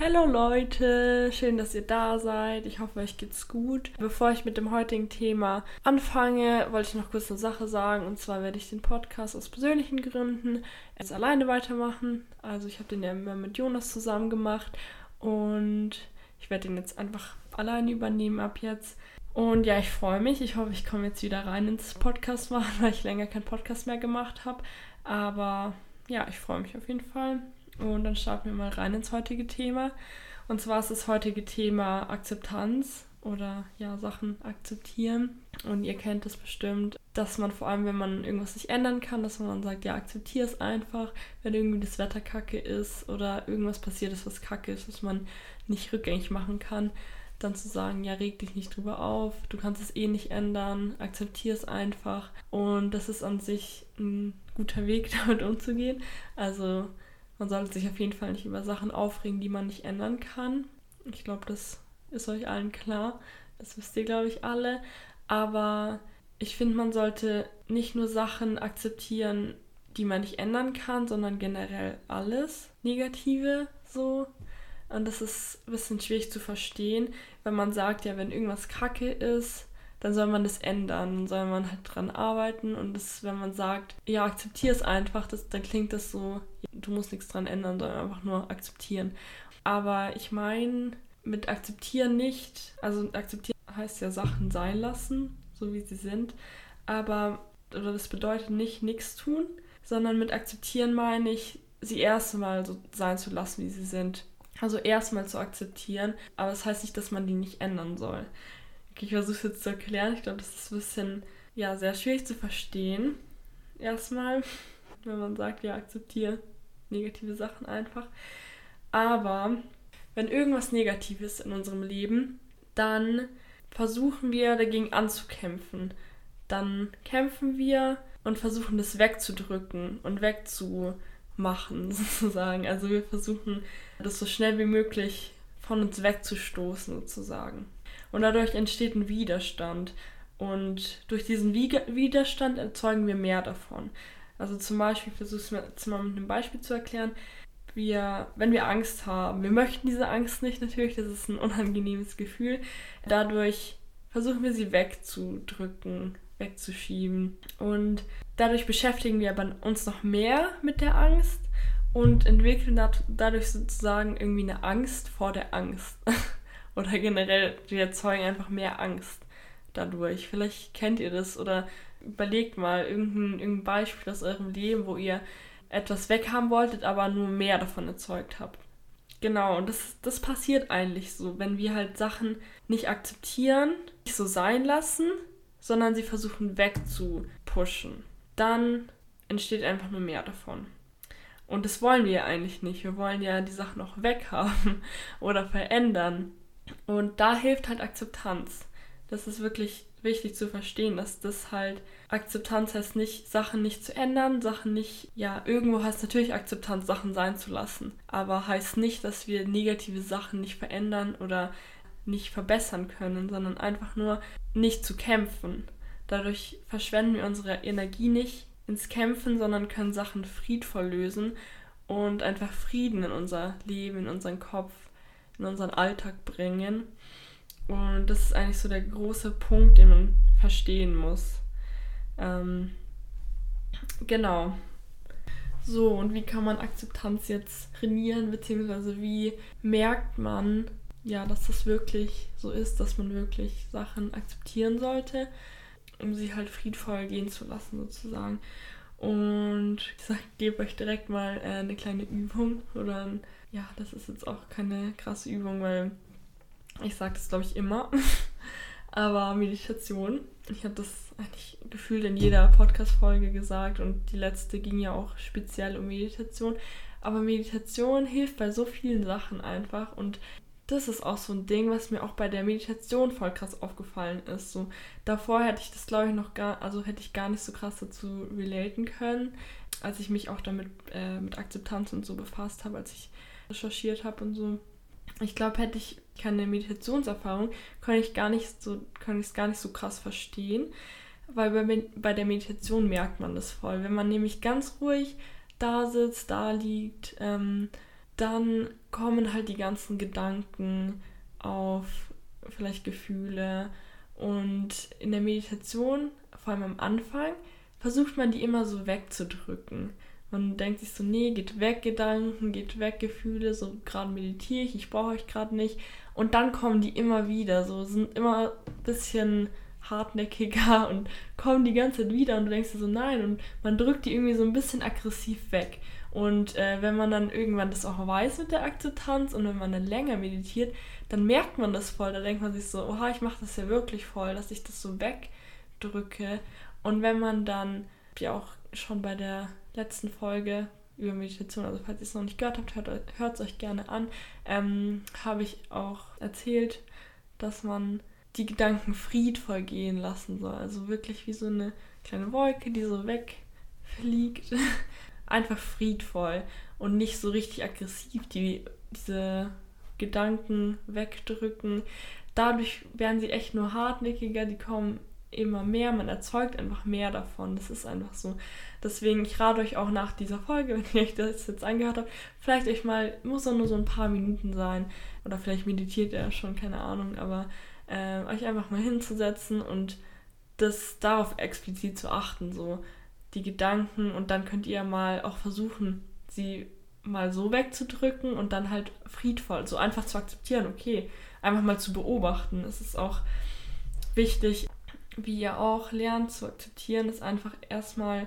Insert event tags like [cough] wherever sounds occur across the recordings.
Hallo Leute, schön, dass ihr da seid. Ich hoffe, euch geht's gut. Bevor ich mit dem heutigen Thema anfange, wollte ich noch kurz eine Sache sagen. Und zwar werde ich den Podcast aus persönlichen Gründen jetzt alleine weitermachen. Also ich habe den ja immer mit Jonas zusammen gemacht und ich werde den jetzt einfach alleine übernehmen ab jetzt. Und ja, ich freue mich. Ich hoffe, ich komme jetzt wieder rein ins Podcast machen, [laughs] weil ich länger keinen Podcast mehr gemacht habe. Aber ja, ich freue mich auf jeden Fall. Und dann starten wir mal rein ins heutige Thema. Und zwar ist das heutige Thema Akzeptanz oder ja, Sachen akzeptieren. Und ihr kennt es bestimmt, dass man vor allem, wenn man irgendwas nicht ändern kann, dass man dann sagt, ja, akzeptiere es einfach, wenn irgendwie das Wetter kacke ist oder irgendwas passiert ist, was kacke ist, was man nicht rückgängig machen kann, dann zu sagen, ja, reg dich nicht drüber auf, du kannst es eh nicht ändern, akzeptiere es einfach. Und das ist an sich ein guter Weg, [laughs] damit umzugehen. Also man sollte sich auf jeden Fall nicht über Sachen aufregen, die man nicht ändern kann. Ich glaube, das ist euch allen klar. Das wisst ihr, glaube ich, alle. Aber ich finde, man sollte nicht nur Sachen akzeptieren, die man nicht ändern kann, sondern generell alles Negative so. Und das ist ein bisschen schwierig zu verstehen, wenn man sagt, ja, wenn irgendwas kacke ist, dann soll man das ändern, dann soll man halt dran arbeiten und das, wenn man sagt, ja, akzeptiere es einfach, das, dann klingt das so, du musst nichts dran ändern, sondern einfach nur akzeptieren. Aber ich meine, mit akzeptieren nicht, also akzeptieren heißt ja Sachen sein lassen, so wie sie sind, aber, oder das bedeutet nicht nichts tun, sondern mit akzeptieren meine ich, sie erstmal so sein zu lassen, wie sie sind. Also erstmal zu akzeptieren, aber das heißt nicht, dass man die nicht ändern soll. Okay, ich versuche es jetzt zu erklären. Ich glaube, das ist ein bisschen, ja, sehr schwierig zu verstehen. Erstmal, [laughs] wenn man sagt, ja, akzeptiere negative Sachen einfach. Aber wenn irgendwas Negatives in unserem Leben, dann versuchen wir dagegen anzukämpfen. Dann kämpfen wir und versuchen das wegzudrücken und wegzumachen, [laughs] sozusagen. Also wir versuchen das so schnell wie möglich von uns wegzustoßen, sozusagen. Und dadurch entsteht ein Widerstand. Und durch diesen Widerstand erzeugen wir mehr davon. Also zum Beispiel, ich versuche es mal mit einem Beispiel zu erklären. Wir, wenn wir Angst haben, wir möchten diese Angst nicht natürlich, das ist ein unangenehmes Gefühl. Dadurch versuchen wir sie wegzudrücken, wegzuschieben. Und dadurch beschäftigen wir aber uns noch mehr mit der Angst und entwickeln dadurch sozusagen irgendwie eine Angst vor der Angst. [laughs] Oder generell, die erzeugen einfach mehr Angst dadurch. Vielleicht kennt ihr das oder überlegt mal irgendein, irgendein Beispiel aus eurem Leben, wo ihr etwas weghaben wolltet, aber nur mehr davon erzeugt habt. Genau, und das, das passiert eigentlich so, wenn wir halt Sachen nicht akzeptieren, nicht so sein lassen, sondern sie versuchen wegzupushen. Dann entsteht einfach nur mehr davon. Und das wollen wir ja eigentlich nicht. Wir wollen ja die Sachen auch weghaben [laughs] oder verändern. Und da hilft halt Akzeptanz. Das ist wirklich wichtig zu verstehen, dass das halt Akzeptanz heißt nicht, Sachen nicht zu ändern, Sachen nicht, ja, irgendwo heißt natürlich Akzeptanz, Sachen sein zu lassen, aber heißt nicht, dass wir negative Sachen nicht verändern oder nicht verbessern können, sondern einfach nur nicht zu kämpfen. Dadurch verschwenden wir unsere Energie nicht ins Kämpfen, sondern können Sachen friedvoll lösen und einfach Frieden in unser Leben, in unseren Kopf in unseren Alltag bringen. Und das ist eigentlich so der große Punkt, den man verstehen muss. Ähm, genau. So, und wie kann man Akzeptanz jetzt trainieren, beziehungsweise wie merkt man, ja, dass das wirklich so ist, dass man wirklich Sachen akzeptieren sollte, um sie halt friedvoll gehen zu lassen, sozusagen. Und ich gebe euch direkt mal äh, eine kleine Übung oder ein ja, das ist jetzt auch keine krasse Übung, weil ich sage das, glaube ich, immer. [laughs] Aber Meditation, ich habe das eigentlich gefühlt in jeder Podcast-Folge gesagt und die letzte ging ja auch speziell um Meditation. Aber Meditation hilft bei so vielen Sachen einfach und das ist auch so ein Ding, was mir auch bei der Meditation voll krass aufgefallen ist. So davor hätte ich das glaube ich noch gar, also hätte ich gar nicht so krass dazu relaten können, als ich mich auch damit äh, mit Akzeptanz und so befasst habe, als ich recherchiert habe und so. Ich glaube, hätte ich keine Meditationserfahrung, könnte ich gar nicht so, könnte ich es gar nicht so krass verstehen. Weil bei, bei der Meditation merkt man das voll. Wenn man nämlich ganz ruhig da sitzt, da liegt, ähm, dann kommen halt die ganzen Gedanken auf, vielleicht Gefühle. Und in der Meditation, vor allem am Anfang, versucht man die immer so wegzudrücken. Man denkt sich so, nee, geht weg Gedanken, geht weg Gefühle, so gerade meditiere ich, ich brauche euch gerade nicht. Und dann kommen die immer wieder, so sind immer ein bisschen hartnäckiger [laughs] und kommen die ganze Zeit wieder und du denkst dir so, nein, und man drückt die irgendwie so ein bisschen aggressiv weg. Und äh, wenn man dann irgendwann das auch weiß mit der Akzeptanz und wenn man dann länger meditiert, dann merkt man das voll. Da denkt man sich so, oha, ich mache das ja wirklich voll, dass ich das so wegdrücke. Und wenn man dann, wie auch schon bei der letzten Folge über Meditation, also falls ihr es noch nicht gehört habt, hört es euch gerne an, ähm, habe ich auch erzählt, dass man die Gedanken friedvoll gehen lassen soll. Also wirklich wie so eine kleine Wolke, die so wegfliegt. [laughs] einfach friedvoll und nicht so richtig aggressiv die, diese Gedanken wegdrücken. Dadurch werden sie echt nur hartnäckiger, die kommen immer mehr, man erzeugt einfach mehr davon. Das ist einfach so. Deswegen, ich rate euch auch nach dieser Folge, [laughs] wenn ihr euch das jetzt angehört habt, vielleicht euch mal, muss doch nur so ein paar Minuten sein. Oder vielleicht meditiert ihr schon, keine Ahnung, aber äh, euch einfach mal hinzusetzen und das darauf explizit zu achten. So, die Gedanken und dann könnt ihr mal auch versuchen, sie mal so wegzudrücken und dann halt friedvoll, so einfach zu akzeptieren, okay, einfach mal zu beobachten. Es ist auch wichtig, wie ihr auch lernt zu akzeptieren, ist einfach erstmal,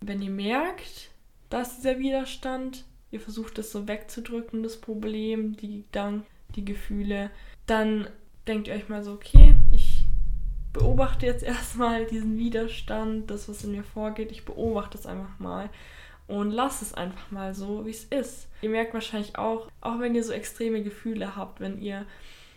wenn ihr merkt, dass dieser Widerstand, ihr versucht es so wegzudrücken, das Problem, die Gedanken, die Gefühle, dann denkt ihr euch mal so, okay, beobachte jetzt [laughs] erstmal diesen Widerstand, das, was in mir vorgeht. Ich beobachte es einfach mal und lasse es einfach mal so, wie es ist. Ihr merkt wahrscheinlich auch, auch wenn ihr so extreme Gefühle habt, wenn ihr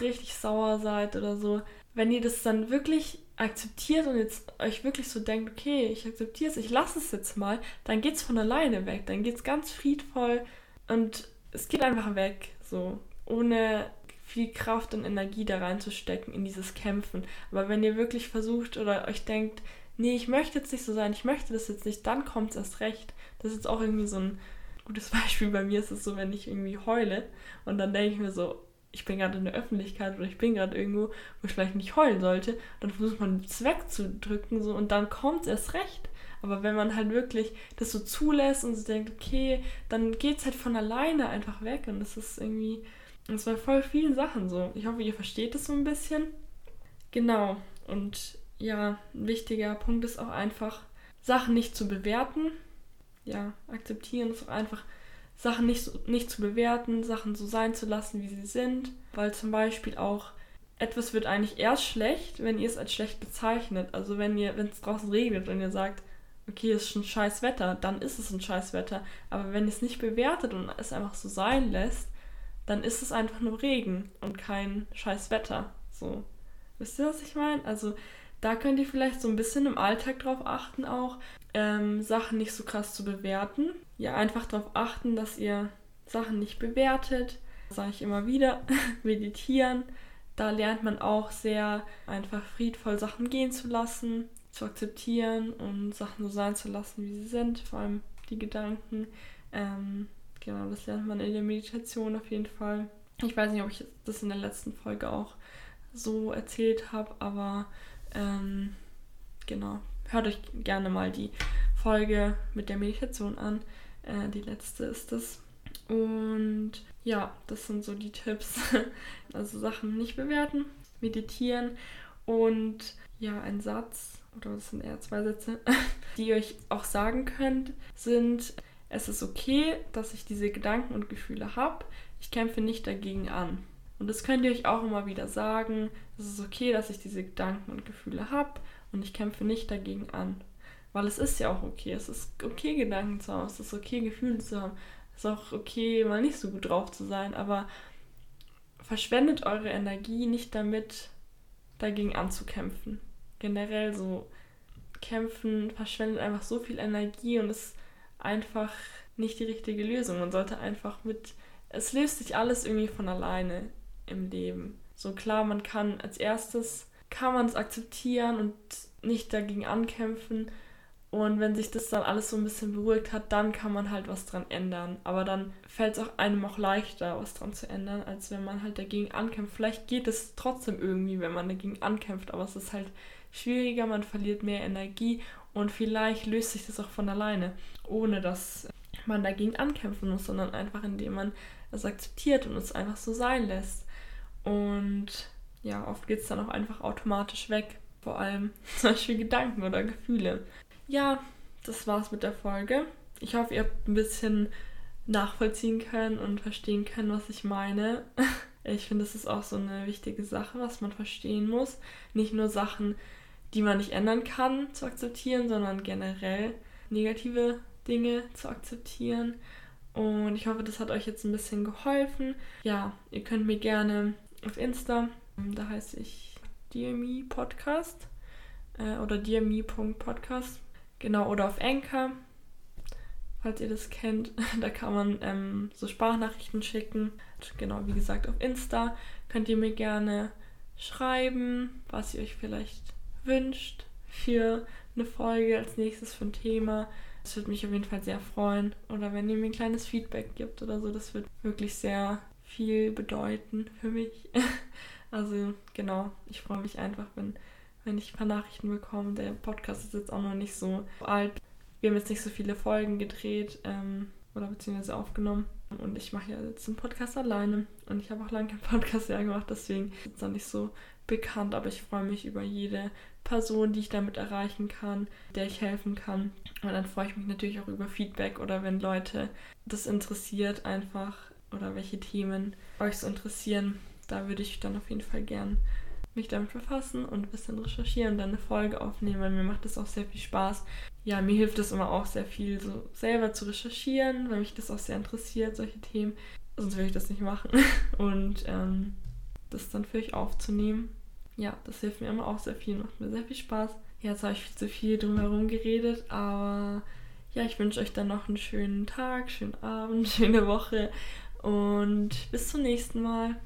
richtig sauer seid oder so, wenn ihr das dann wirklich akzeptiert und jetzt euch wirklich so denkt, okay, ich akzeptiere es, ich lasse es jetzt mal, dann geht es von alleine weg, dann geht es ganz friedvoll und es geht einfach weg, so ohne viel Kraft und Energie da reinzustecken in dieses Kämpfen. Aber wenn ihr wirklich versucht oder euch denkt, nee, ich möchte jetzt nicht so sein, ich möchte das jetzt nicht, dann kommt es erst recht. Das ist jetzt auch irgendwie so ein gutes [laughs] Beispiel. Bei mir ist es so, wenn ich irgendwie heule und dann denke ich mir so, ich bin gerade in der Öffentlichkeit oder ich bin gerade irgendwo, wo ich vielleicht nicht heulen sollte, dann versucht man es wegzudrücken so, und dann kommt es erst recht. Aber wenn man halt wirklich das so zulässt und so denkt, okay, dann geht es halt von alleine einfach weg und das ist irgendwie und zwar voll vielen Sachen so. Ich hoffe, ihr versteht es so ein bisschen. Genau. Und ja, ein wichtiger Punkt ist auch einfach, Sachen nicht zu bewerten. Ja, akzeptieren ist auch einfach, Sachen nicht, nicht zu bewerten, Sachen so sein zu lassen, wie sie sind. Weil zum Beispiel auch etwas wird eigentlich erst schlecht, wenn ihr es als schlecht bezeichnet. Also wenn ihr, wenn es draußen regnet und ihr sagt, okay, es ist schon scheiß Wetter, dann ist es ein scheiß Wetter. Aber wenn ihr es nicht bewertet und es einfach so sein lässt, dann ist es einfach nur Regen und kein scheiß Wetter. So. Wisst ihr, was ich meine? Also da könnt ihr vielleicht so ein bisschen im Alltag drauf achten, auch ähm, Sachen nicht so krass zu bewerten. Ja, einfach darauf achten, dass ihr Sachen nicht bewertet. Sage ich immer wieder, [laughs] meditieren. Da lernt man auch sehr einfach friedvoll Sachen gehen zu lassen, zu akzeptieren und Sachen so sein zu lassen, wie sie sind, vor allem die Gedanken. Ähm, Genau, das lernt man in der Meditation auf jeden Fall. Ich weiß nicht, ob ich das in der letzten Folge auch so erzählt habe, aber ähm, genau, hört euch gerne mal die Folge mit der Meditation an. Äh, die letzte ist es. Und ja, das sind so die Tipps. [laughs] Also Sachen nicht bewerten, meditieren und ja, ein Satz oder das sind eher zwei Sätze, [laughs] die ihr euch auch sagen könnt, sind es ist okay, dass ich diese Gedanken und Gefühle habe. Ich kämpfe nicht dagegen an. Und das könnt ihr euch auch immer wieder sagen. Es ist okay, dass ich diese Gedanken und Gefühle habe und ich kämpfe nicht dagegen an. Weil es ist ja auch okay. Es ist okay, Gedanken zu haben. Es ist okay, Gefühle zu haben. Es ist auch okay, mal nicht so gut drauf zu sein. Aber verschwendet eure Energie nicht damit, dagegen anzukämpfen. Generell so kämpfen verschwendet einfach so viel Energie und es einfach nicht die richtige Lösung. Man sollte einfach mit, es löst sich alles irgendwie von alleine im Leben. So klar, man kann als erstes, kann man es akzeptieren und nicht dagegen ankämpfen Und wenn sich das dann alles so ein bisschen beruhigt hat, dann kann man halt was dran ändern. Aber dann fällt es auch einem auch leichter, was dran zu ändern, als wenn man halt dagegen ankämpft. Vielleicht geht es trotzdem irgendwie, wenn man dagegen ankämpft, aber es ist halt schwieriger, man verliert mehr Energie und vielleicht löst sich das auch von alleine, ohne dass man dagegen ankämpfen muss, sondern einfach indem man es akzeptiert und es einfach so sein lässt. Und ja, oft geht es dann auch einfach automatisch weg. Vor allem [laughs] zum Beispiel Gedanken oder Gefühle. Ja, das war's mit der Folge. Ich hoffe, ihr habt ein bisschen nachvollziehen können und verstehen können, was ich meine. [laughs] Ich finde, das ist auch so eine wichtige Sache, was man verstehen muss. Nicht nur Sachen, die man nicht ändern kann, zu akzeptieren, sondern generell negative Dinge zu akzeptieren. Und ich hoffe, das hat euch jetzt ein bisschen geholfen. Ja, ihr könnt mir gerne auf Insta, da heiße ich DME Podcast äh, oder dme.podcast Genau, oder auf Anchor, falls ihr das kennt. [laughs] Da kann man ähm, so Sprachnachrichten schicken. Genau, wie gesagt, auf Insta könnt ihr mir gerne schreiben, was ihr euch vielleicht wünscht für eine Folge als nächstes für ein Thema. Das würde mich auf jeden Fall sehr freuen. Oder wenn ihr mir ein kleines Feedback gibt oder so, das wird wirklich sehr viel bedeuten für mich. [laughs] Also genau, ich freue mich einfach, wenn wenn ich ein paar Nachrichten bekomme. Der Podcast ist jetzt auch noch nicht so alt. Wir haben jetzt nicht so viele Folgen gedreht ähm, oder beziehungsweise aufgenommen. Und ich mache ja jetzt einen Podcast alleine. Und ich habe auch lange keinen Podcast mehr gemacht, deswegen ist es noch nicht so bekannt. Aber ich freue mich über jede Person, die ich damit erreichen kann, der ich helfen kann. Und dann freue ich mich natürlich auch über Feedback oder wenn Leute das interessiert einfach oder welche Themen euch so interessieren. Da würde ich dann auf jeden Fall gern mich damit befassen und ein bisschen recherchieren und dann eine Folge aufnehmen, weil mir macht das auch sehr viel Spaß. Ja, mir hilft es immer auch sehr viel, so selber zu recherchieren, weil mich das auch sehr interessiert, solche Themen. Sonst würde ich das nicht machen. [laughs] Und ähm, das dann für euch aufzunehmen. Ja, das hilft mir immer auch sehr viel, macht mir sehr viel Spaß. Ja, jetzt habe ich viel zu viel drumherum geredet, aber ja, ich wünsche euch dann noch einen schönen Tag, schönen Abend, [laughs] schöne Woche und bis zum nächsten Mal.